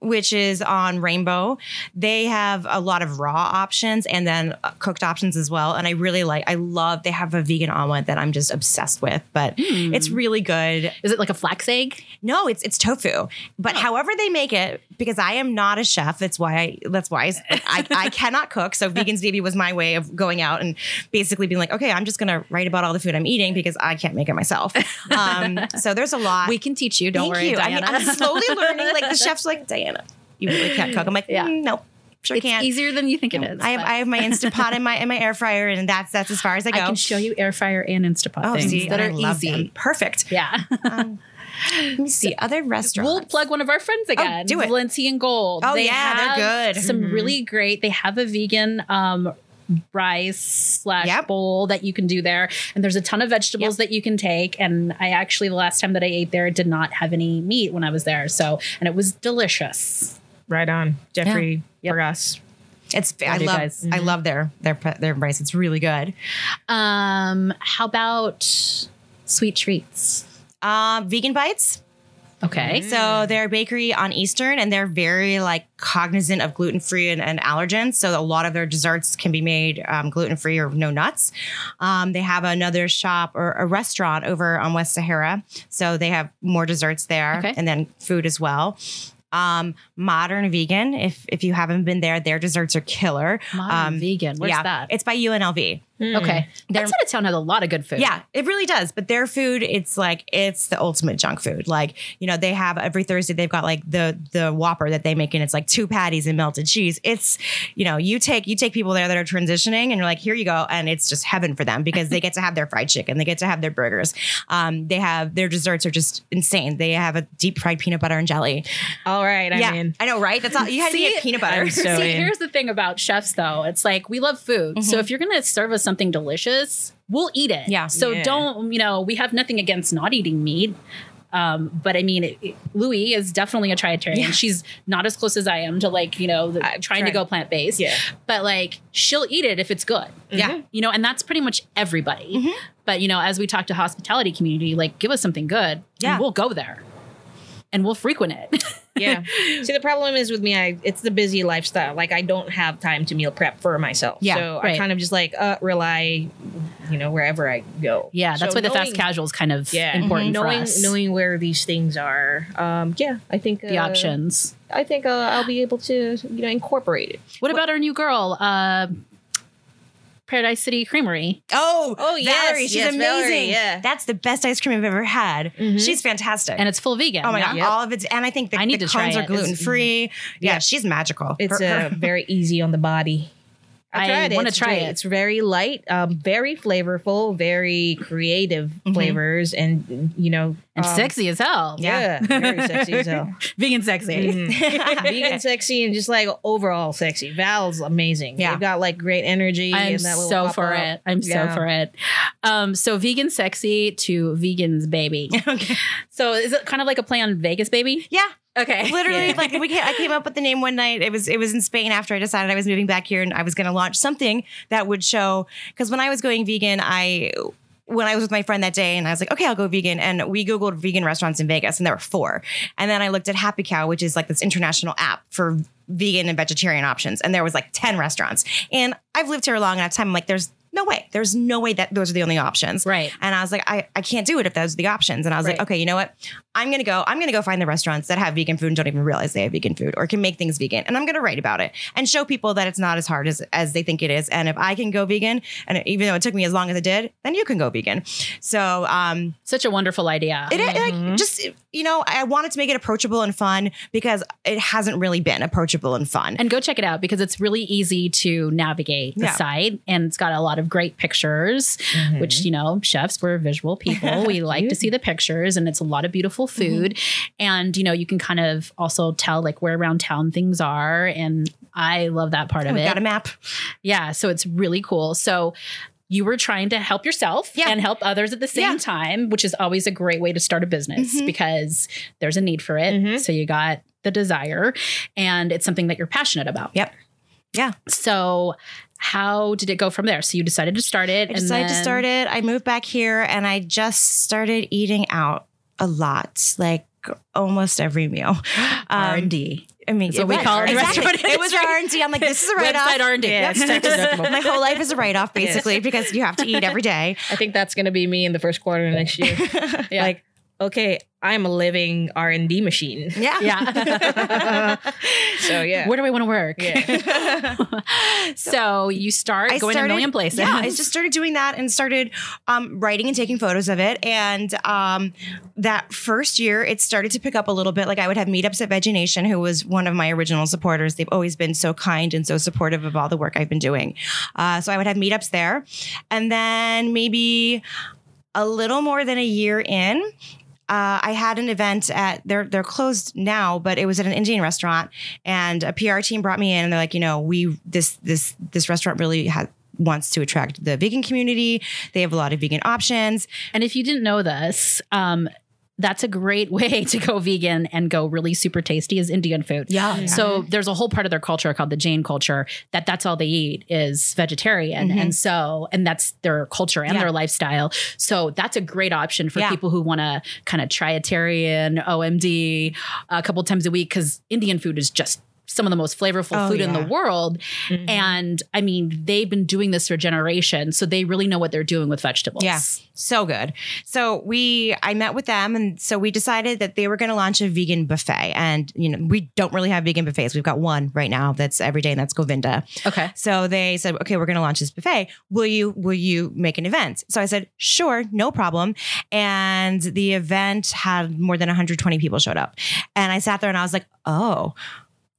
Which is on Rainbow. They have a lot of raw options and then uh, cooked options as well. And I really like, I love, they have a vegan omelet that I'm just obsessed with, but Hmm. it's really good. Is it like a flax egg? No, it's it's tofu. But however they make it, because I am not a chef, that's why I that's why I, I, I cannot cook. So Vegans Baby was my way of going out and basically being like, okay, I'm just gonna write about all the food I'm eating because I can't make it myself. Um, so there's a lot. We can teach you. Don't Thank worry, you. I mean, I'm slowly learning. Like the chef's like, Diana, you really can't cook. I'm like, Yeah. "Mm, no. sure it's can't. easier than you think it is. I have I have my instant pot in my in my air fryer, and that's that's as far as I go. I can show you air fryer and Instapot oh, things see, that are easy. them. Perfect. Yeah. Um, let me see other restaurants. We'll plug one of our friends again. do it. Valencia and Gold. Oh, yeah, they're good. Some Mhm. really great. They have a vegan um rice slash Yep. bowl that you can do there. And there's a ton of vegetables that you can take. And I actually the last time that I ate there did not have any meat when I was there. So and it was delicious. Right on, Jeffrey. Yep. For us, It's I you love guys. I love their their their rice. It's really good. Um, how about sweet treats? Um, vegan bites. Okay. So they're a bakery on Eastern, and they're very like cognizant of gluten free and, and allergens. So a lot of their desserts can be made um, gluten free or no nuts. Um, they have another shop or a restaurant over on West Sahara, so they have more desserts there, Okay. and then food as well. Um, modern vegan. If if you haven't been there, their desserts are killer. Modern Um, vegan. Where's yeah, that? it's by UNLV. Okay. That side of town has a lot of good food. Yeah, it really does. But their food, it's like it's the ultimate junk food. Like you know, they have every Thursday they've got like the the Whopper that they make, and it's like two patties and melted cheese. It's you know, you take you take people there that are transitioning, and you're like, here you go, and it's just heaven for them because they get to have their fried chicken, they get to have their burgers. Um, they have their desserts are just insane. They have a deep fried peanut butter and jelly. all right. I'm yeah, in. I know, right? That's all you had to See, get peanut butter. So See, in. here's the thing about chefs, though. It's like we love food. So if you're going to serve us something delicious, we'll eat it. Yeah. So Yeah. don't, you know, we have nothing against not eating meat. Um, but I mean, it, it- Louiie is definitely a triatarian. Yeah. She's not as close as I am to like, you know, the, I've trying to go plant based. Yeah. But like, she'll eat it if it's good. yeah. You know, and that's pretty much everybody. Mhm. But you know, as we talk to hospitality community, like, give us something good. Yeah. And we'll go there, and we'll frequent it. yeah. See, the problem is with me, I it's the busy lifestyle. Like I don't have time to meal prep for myself. Yeah, so I kind of just like uh, rely, you know, wherever I go. yeah, that's So why the fast casual is kind of Yeah, important for knowing us. knowing where these things are. Um, yeah, I think the uh, options. I think uh, I'll be able to you know incorporate it. What about our new girl, uh, Paradise City Creamery? Oh, Oh, yes, Valerie, she's yes, amazing. Valerie, yeah. That's the best ice cream I've ever had. Mhm. She's fantastic. And it's full vegan. Oh my yeah? god, Yep. all of it's and I think the, I need the to try cones are it. It's- gluten free. Yeah, yeah. she's magical. It's Her- uh, her- very easy on the body. I tried it. wanna try it. It's very light, um, very flavorful, very creative Mhm. flavors, and you know, and um, sexy as hell. Yeah, very sexy as hell. vegan sexy. Mhm. Vegan sexy and just like overall sexy. Val's amazing. Yeah. They've got like great energy. I'm and that so for up. it. I'm so for it. Um, so vegan sexy to vegans baby. okay. So is it kind of like a play on Vegas baby? Yeah, Okay. literally, Yeah. like we came, I came up with the name one night. It was it was in Spain after I decided I was moving back here and I was going to launch something that would show because when I was going vegan, I when I was with my friend that day and I was like, okay, I'll go vegan. And we Googled vegan restaurants in Vegas and there were four. And then I looked at Happy Cow, which is like this international app for vegan and vegetarian options. And there was like 10 restaurants. And I've lived here a long enough time. I'm like, there's no way. There's no way that those are the only options. Right. And I was like, I, I can't do it if those are the options. And I was like, okay, you know what? I'm gonna go, I'm gonna go find the restaurants that have vegan food and don't even realize they have vegan food or can make things vegan. And I'm gonna write about it and show people that it's not as hard as, as they think it is. And if I can go vegan, and even though it took me as long as it did, then you can go vegan. So um Such a wonderful idea. it, Mhm. like, just you know, I wanted to make it approachable and fun because it hasn't really been approachable and fun. and go check it out because it's really easy to navigate the Yeah. site and it's got a lot of great pictures which you know chefs we're visual people we like to see the pictures and it's a lot of beautiful food and you know you can kind of also tell like where around town things are and i love that part of We've it got a map. yeah so it's really cool so you were trying to help yourself Yeah. and help others at the same Yeah. time which is always a great way to start a business Mhm. because there's a need for it Mhm. so you got the desire and it's something that you're passionate about Yep. Yeah. so how did it go from there so you decided to start it I decided to start it. I moved back here and I just started eating out a lot, like almost every meal. Um, r&d I mean, what we call it exactly. It was. R and D. I'm like, this is a write off. Website. Yeah, it's tax. My whole life is a write off, basically, because you have to eat every day. I think that's gonna be me in the first quarter next year. Yeah. Like, okay, I'm a living R and D machine. Yeah. Yeah. So yeah. Where do I want to work? Yeah. so you start I going to a million places. Yeah, I just started doing that and started um, writing and taking photos of it. And um, that first year, it started to pick up a little bit. Like I would have meetups at VegeNation, who was one of my original supporters. They've always been so kind and so supportive of all the work I've been doing. Uh, so I would have meetups there, and then maybe a little more than a year in. Uh, I had an event at they're they're closed now, but it was at an Indian restaurant, and a PR team brought me in, and they're like, you know, we this this this restaurant really has wants to attract the vegan community. They have a lot of vegan options. And if you didn't know this, um, that's a great way to go vegan and go really super tasty is Indian food. Yeah. So there's a whole part of their culture called the Jain culture that that's all they eat is vegetarian. Mhm. And so, and that's their culture and Yeah. their lifestyle. So that's a great option for Yeah. people who want to kind of try triatarian, OMD a couple times a week because Indian food is just some of the most flavorful Oh, food in the world. Mhm. And I mean, they've been doing this for generations. So they really know what they're doing with vegetables. Yeah. So good. So we, I met with them, and so we decided that they were going to launch a vegan buffet. And you know, we don't really have vegan buffets. We've got one right now that's every day, and that's Govinda. Okay. So they said, okay, we're going to launch this buffet. Will you will you make an event? So I said, sure, no problem. And the event had more than 120 people showed up, and I sat there and I was like, oh.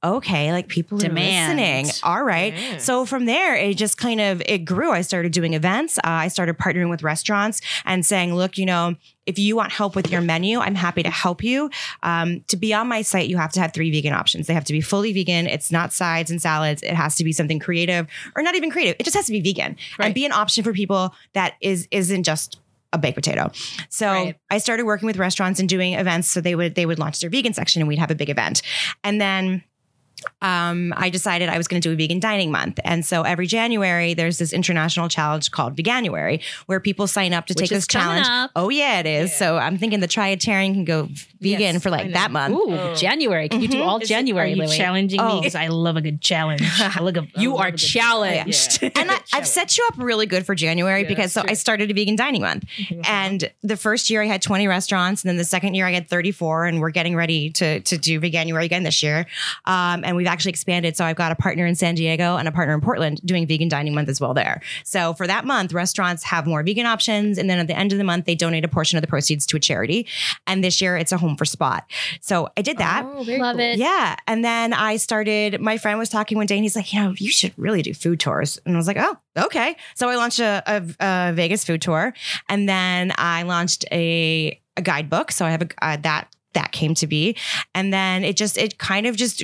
Okay, like people Demand. are listening. All right. Yeah. So from there, it just kind of it grew. I started doing events. Uh, I started partnering with restaurants and saying, "Look, you know, if you want help with your menu, I'm happy to help you. Um, to be on my site, you have to have three vegan options. They have to be fully vegan. It's not sides and salads. It has to be something creative, or not even creative. It just has to be vegan Right. and be an option for people that is isn't just a baked potato. So Right. I started working with restaurants and doing events. So they would they would launch their vegan section and we'd have a big event, and then um, I decided I was going to do a vegan dining month. And so every January, there's this international challenge called Veganuary where people sign up to Which take this challenge. up. Oh, yeah, it is. Yeah. So I'm thinking the Triatarian can go vegan Yes, for like that month. Ooh, Oh. January. Can you do Mhm. all Is it- January, Are you Lily? challenging Oh. me? Because I love a good challenge. I look a, I You love are challenged. Yeah. And I, I've set you up really good for January Yeah, because so sure. I started a vegan dining month. And the first year I had 20 restaurants, and then the second year I had 34, and we're getting ready to to do Veganuary again this year. Um, and we've actually expanded. So I've got a partner in San Diego and a partner in Portland doing vegan dining month as well there. So for that month, restaurants have more vegan options, and then at the end of the month, they donate a portion of the proceeds to a charity. And this year it's a home for spot. So I did that. Oh, Love cool. it. Yeah. And then I started, my friend was talking one day and he's like, you know, you should really do food tours. And I was like, oh, okay. So I launched a, a, a Vegas food tour and then I launched a, a guidebook. So I have a, uh, that, that came to be. And then it just, it kind of just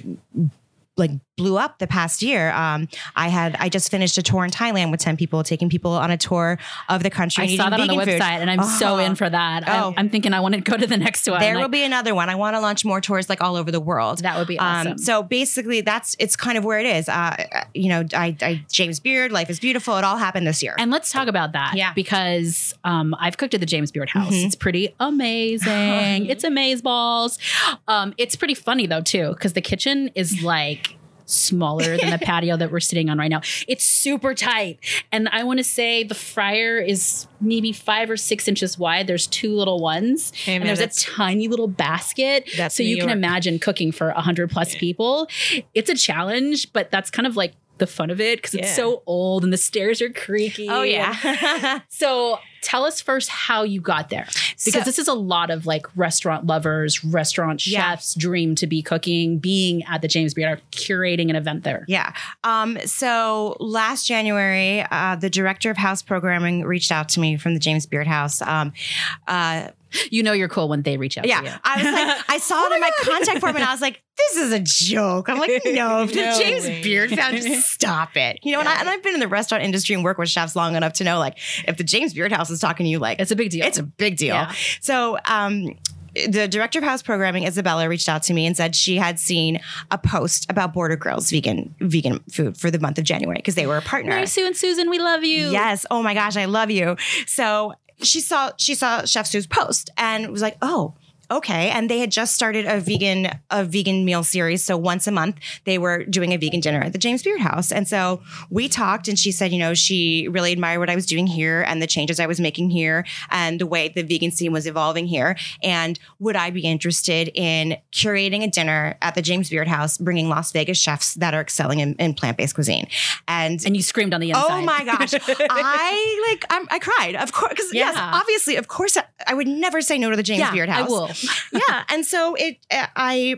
like blew up the past year. Um, I had, I just finished a tour in Thailand with 10 people, taking people on a tour of the country. I saw that on the website food. and I'm so Oh. in for that. Oh. I'm, I'm thinking I want to go to the next one. There I- will be another one. I want to launch more tours like all over the world. that would be awesome. Um, so basically, that's it's kind of where it is. Uh, you know, I, I James Beard, Life is Beautiful. It all happened this year. and let's talk about that. Yeah. Because um, I've cooked at the James Beard House. Mhm. It's pretty amazing. it's amaze balls. Um, it's pretty funny though too, because the kitchen is like smaller than the patio that we're sitting on right now. It's super tight. And I want to say the fryer is maybe five or six inches wide. There's two little ones. Hey, and there's a tiny little basket. That's so New you can imagine cooking for 100 plus people. It's a challenge, but that's kind of like the fun of it because it's so old and the stairs are creaky. oh yeah. so tell us first how you got there because So- this is a lot of like restaurant lovers, restaurant Yeah. chefs dream to be cooking, being at the James Beard, curating an event there. Yeah. Um, so last January, uh, the director of house programming reached out to me from the James Beard House. Um, uh, You know you're cool when they reach out to you. yeah, I was like, I saw it in my contact form, and I was like, "This is a joke." I'm like, "No, if No James way. Beard found, just stop it." You know, and, I, and I've been in the restaurant industry and work with chefs long enough to know, like, if the James Beard House is talking to you, like, It's a big deal. It's a big deal. Yeah. So, um, the director of house programming, Isabella, reached out to me and said she had seen a post about Border Grill's vegan vegan food for the month of January because they were a partner. Mary Sue and Susan, we love you. Yes. Oh my gosh, I love you. So she saw she saw Chef Sue's post and was like, oh. Okay. And they had just started a vegan a vegan meal series. So once a month they were doing a vegan dinner at the James Beard House. And so we talked, and she said, you know, she really admired what I was doing here and the changes I was making here and the way the vegan scene was evolving here. And would I be interested in curating a dinner at the James Beard House, bringing Las Vegas chefs that are excelling in, in plant based cuisine? And And you screamed on the inside. Oh my gosh. I like I'm, I cried. Of course cuz yes, obviously of course I, I would never say no to the James yeah, Beard I House. will. Yeah, and so it I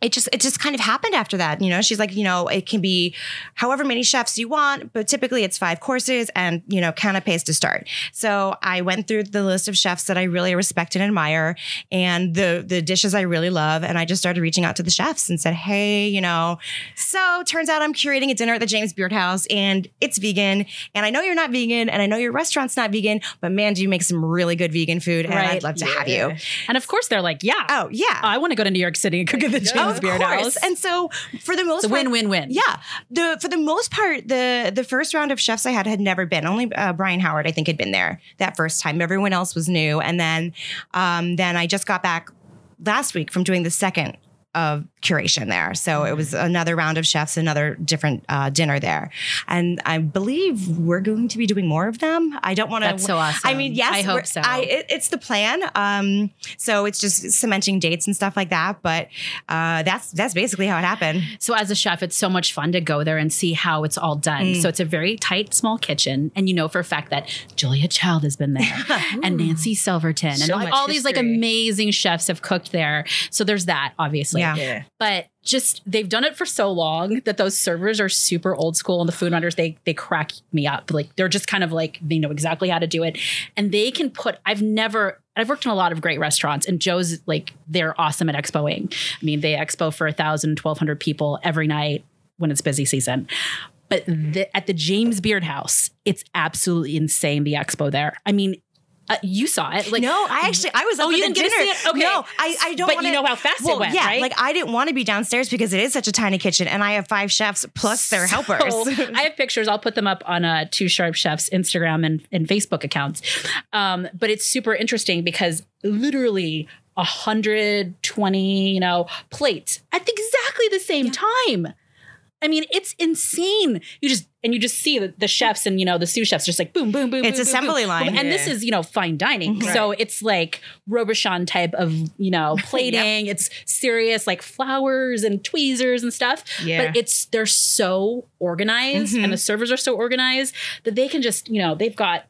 it just it just kind of happened after that. You know, she's like, you know, it can be however many chefs you want, but typically it's five courses and you know canapes to start. So I went through the list of chefs that I really respect and admire, and the the dishes I really love, and I just started reaching out to the chefs and said, hey, you know, so turns out I'm curating a dinner at the James Beard House, and it's vegan, and I know you're not vegan, and I know your restaurant's not vegan, but man, do you make some really good vegan food, and Right. I'd love to have you. And of course, they're like, yeah. Oh yeah. I want to go to New York City and cook at the James of Beard course. House. And so for the most It's part, win-win-win. Yeah, the for the most part, the the first round of chefs I had had never been. Only uh, Brian Howard, I think, had been there that first time. Everyone else was new. And then, um, then I just got back last week from doing the second of curation there. So it was another round of chefs, another different uh, dinner there, and I believe we're going to be doing more of them. I don't want to. That's so awesome. I mean, yes, I hope so. I, it, it's the plan. Um, so it's just cementing dates and stuff like that. But uh, that's that's basically how it happened. So as a chef, it's so much fun to go there and see how it's all done. Mm. So it's a very tight, small kitchen, and you know for a fact that Julia Child has been there, and Nancy Silverton, and all, all these like amazing chefs have cooked there. So there's that, obviously. Yeah. Yeah. But just they've done it for so long that those servers are super old school, and the food runners they they crack me up. Like they're just kind of like they know exactly how to do it, and they can put. I've never. I've worked in a lot of great restaurants, and Joe's like they're awesome at expoing. I mean, they expo for a thousand, twelve hundred people every night when it's busy season. But the, at the James Beard House, it's absolutely insane. The expo there. I mean, uh, you saw it. Like no, I actually I was up Oh, at you the didn't get to dinner. see it? Okay. No, I, I don't. But wanna, you know how fast it well, went, Yeah, right? like I didn't want to be downstairs because it is such a tiny kitchen, and I have five chefs plus their helpers. I have pictures. I'll put them up on uh, Two Sharp Chefs Instagram and, and Facebook accounts. Um, but it's super interesting because literally 120, you know, plates at exactly the same time. I mean, it's insane. You just and you just see the, the chefs and you know the sous chefs just like boom, boom, boom. It's boom, boom, assembly boom, line. boom. and this is you know fine dining. Right. So it's like Robuchon type of you know plating. It's serious like flowers and tweezers and stuff. Yeah. But it's they're so organized Mhm. and the servers are so organized that they can just you know they've got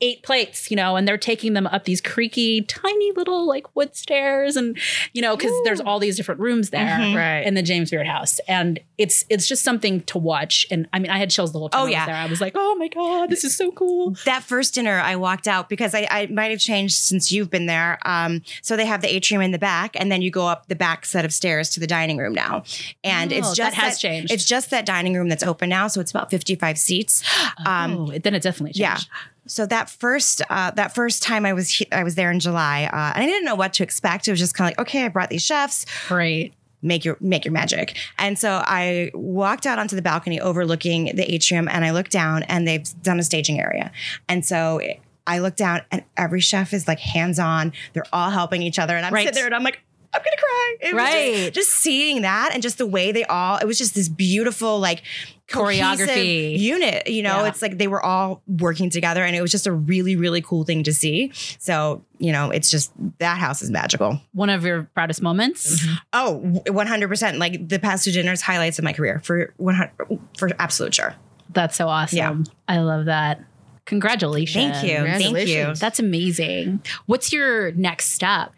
eight plates, you know, and they're taking them up these creaky, tiny little like wood stairs, and you know, because there's all these different rooms there Mhm. Right. in the James Beard House, and it's it's just something to watch. And I mean, I had chills the whole time. Oh, I was yeah. there. I was like, oh my god, this is so cool. that first dinner, I walked out because I, I might have changed since you've been there. Um, so they have the atrium in the back, and then you go up the back set of stairs to the dining room now, and Oh, it's that just has changed. It's just that dining room that's open now, so it's about fifty-five seats. Um, oh, then it definitely changed. Yeah. So that first uh, that first time I was he- I was there in July, uh, and I didn't know what to expect. It was just kind of like, okay, I brought these chefs, Great. make your make your magic. And so I walked out onto the balcony overlooking the atrium, and I looked down, and they've done a staging area. And so I looked down, and every chef is like hands on. They're all helping each other, and I'm Right. sitting there, and I'm like. I'm gonna cry. It was Right. just, just seeing that and just the way they all, it was just this beautiful, like cohesive Choreography. unit. You know, Yeah. it's like they were all working together and it was just a really, really cool thing to see. So, you know, it's just that house is magical. One of your proudest moments. Mm-hmm. Oh, 100%. Like the past two dinners, highlights of my career for 100, for absolute sure. That's so awesome. Yeah. I love that. Congratulations. Thank you. Thank you. That's amazing. What's your next step?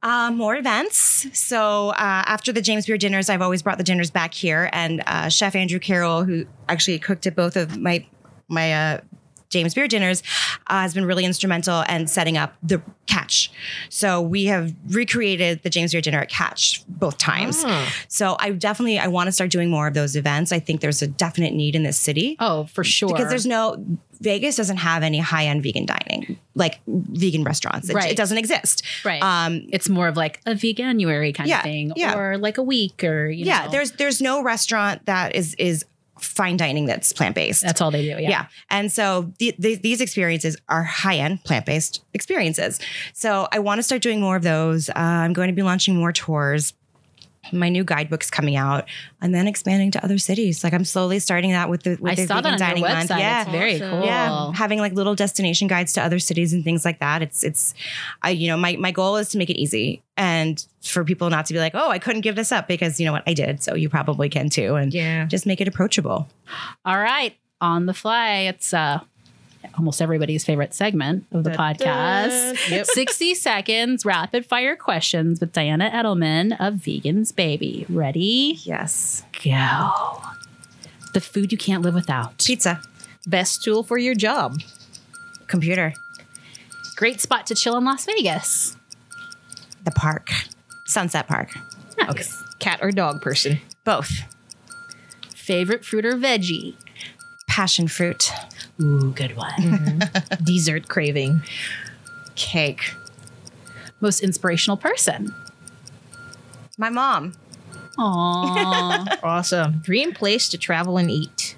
Uh, more events. So uh, after the James Beard dinners, I've always brought the dinners back here, and uh, Chef Andrew Carroll, who actually cooked at both of my my uh, James Beard dinners, uh, has been really instrumental in setting up the Catch. So we have recreated the James Beard dinner at Catch both times. Oh. So I definitely I want to start doing more of those events. I think there's a definite need in this city. Oh, for sure. Because there's no Vegas doesn't have any high end vegan dining like vegan restaurants. It, Right. it doesn't exist. right. Um, it's more of like a veganuary kind Yeah, of thing, yeah. or like a week, or you yeah, know. there's there's no restaurant that is is fine dining that's plant based. That's all they do. Yeah. Yeah. And so the, the, these experiences are high end plant based experiences. So I want to start doing more of those. Uh, I'm going to be launching more tours. My new guidebook's coming out, and then expanding to other cities. Like I'm slowly starting that with the with I the saw vegan that on dining your month. website. Yeah, It's very cool. yeah, having like little destination guides to other cities and things like that. It's it's, I you know my my goal is to make it easy and for people not to be like, oh, I couldn't give this up because you know what I did, so you probably can too, and Yeah. just make it approachable. All right. On the fly. It's uh almost everybody's favorite segment of the Da-da. podcast. Yep. 60 seconds rapid fire questions with Diana Edelman of Vegans Baby. Ready? Yes, Go. The food you can't live without. pizza, Best tool for your job. computer, Great spot to chill in Las Vegas. the park, Sunset Park, Nice. Cat or dog person. both. Favorite fruit or veggie? Passion fruit, Ooh, good one. Dessert craving. cake. Most inspirational person? My mom. Aww. Awesome. Dream place to travel and eat.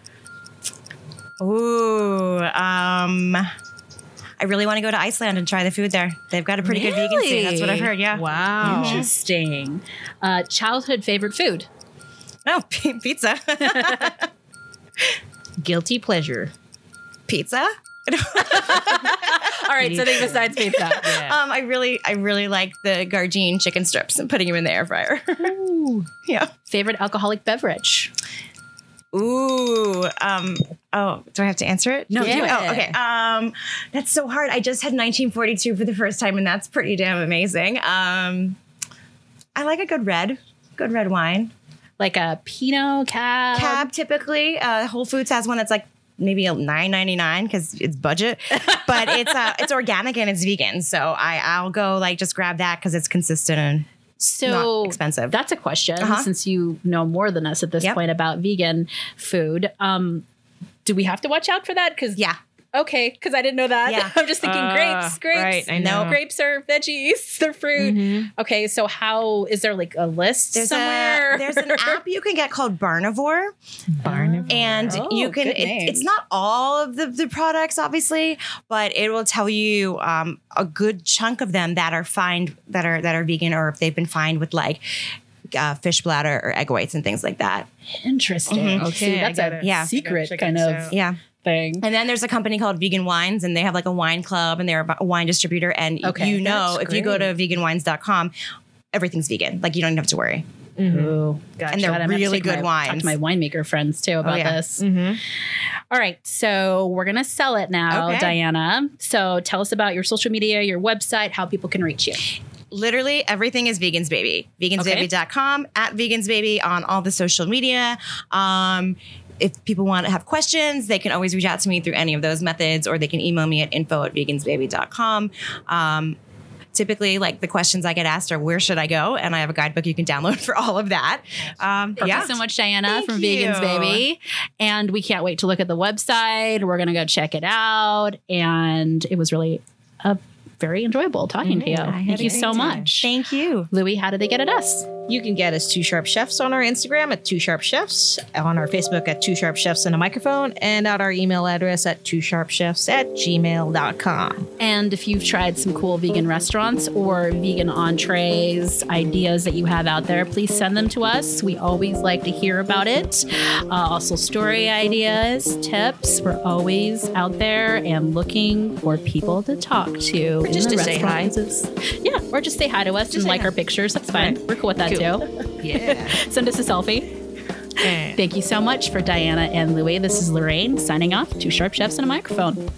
Ooh, um, I really want to go to Iceland and try the food there. They've got a pretty good vegan scene. That's what I've heard. Yeah. Wow. Interesting. Uh, childhood favorite food? No, p- pizza. Guilty pleasure. Pizza. All right, something besides pizza. Yeah. Um, I really, I really like the Gardein chicken strips and putting them in the air fryer. Ooh. yeah. Favorite alcoholic beverage? Ooh. Um. Oh, do I have to answer it? No, Do do it. Oh, okay. Um, that's so hard. I just had 1942 for the first time, and that's pretty damn amazing. Um, I like a good red, good red wine. Like a Pinot Cab? Cab typically. Uh, Whole Foods has one that's like maybe a nine ninety nine because it's budget, but it's uh it's organic and it's vegan. So I I'll go like just grab that because it's consistent and So not expensive. That's a question Uh-huh. since you know more than us at this Yep. point about vegan food. Um, do we have to watch out for that? Because yeah, okay, because I didn't know that. Yeah. I'm just thinking Uh, grapes, grapes. right, I No. know. grapes are veggies. They're fruit. Mhm. Okay, so how is there like a list there's somewhere? a there's an app you can get called Barnivore, Barnivore. and Oh, you can. good It, it's not all of the the products, obviously, but it will tell you um, a good chunk of them that are fined that are that are vegan or if they've been fined with like. Uh, fish bladder or egg whites and things like that. Interesting. Mhm. Okay, Okay, I that's a gotta- Yeah. secret kind of out. Yeah. Thing. And then there's a company called Vegan Wines, and they have like a wine club, and they're a wine distributor. And Okay, you know, that's if you go to veganwines.com, everything's vegan. Like you don't even have to worry. Ooh, Gotcha. And they're God, I'm gonna really good my, Talk wines. to my winemaker friends too about yeah. this. Mhm. All right, so we're gonna sell it now, Okay. Diana. So tell us about your social media, your website, how people can reach you. Literally everything is Vegans Baby. Vegansbaby.com, at vegansbaby on all the social media. Um, if people want to have questions, they can always reach out to me through any of those methods, or they can email me at info at vegansbaby.com. Um, typically, like the questions I get asked are, where should I go? And I have a guidebook you can download for all of that. Um, Thank yeah. you so much, Diana, Thank from you. Vegans Baby. And we can't wait to look at the website. We're gonna go check it out. And it was really a very enjoyable talking to you. Thank you so time. much. Thank you. Louiie, how did they get at us? You can get us Two Sharp Chefs on our Instagram at Two Sharp Chefs, on our Facebook at Two Sharp Chefs and a microphone, and at our email address at Two Sharp Chefs at gmail.com. And if you've tried some cool vegan restaurants or vegan entrees, ideas that you have out there, please send them to us. We always like to hear about it. Uh, also, story ideas, tips. We're always out there and looking for people to talk to. in just to say hi. Yeah, or just say hi to us and like hi. our pictures. That's fine. Right. We're cool with that Cool. yeah. Send us a selfie. Thank you so much for Diana and Louiie. This is Lorraine signing off. Two sharp chefs and a microphone.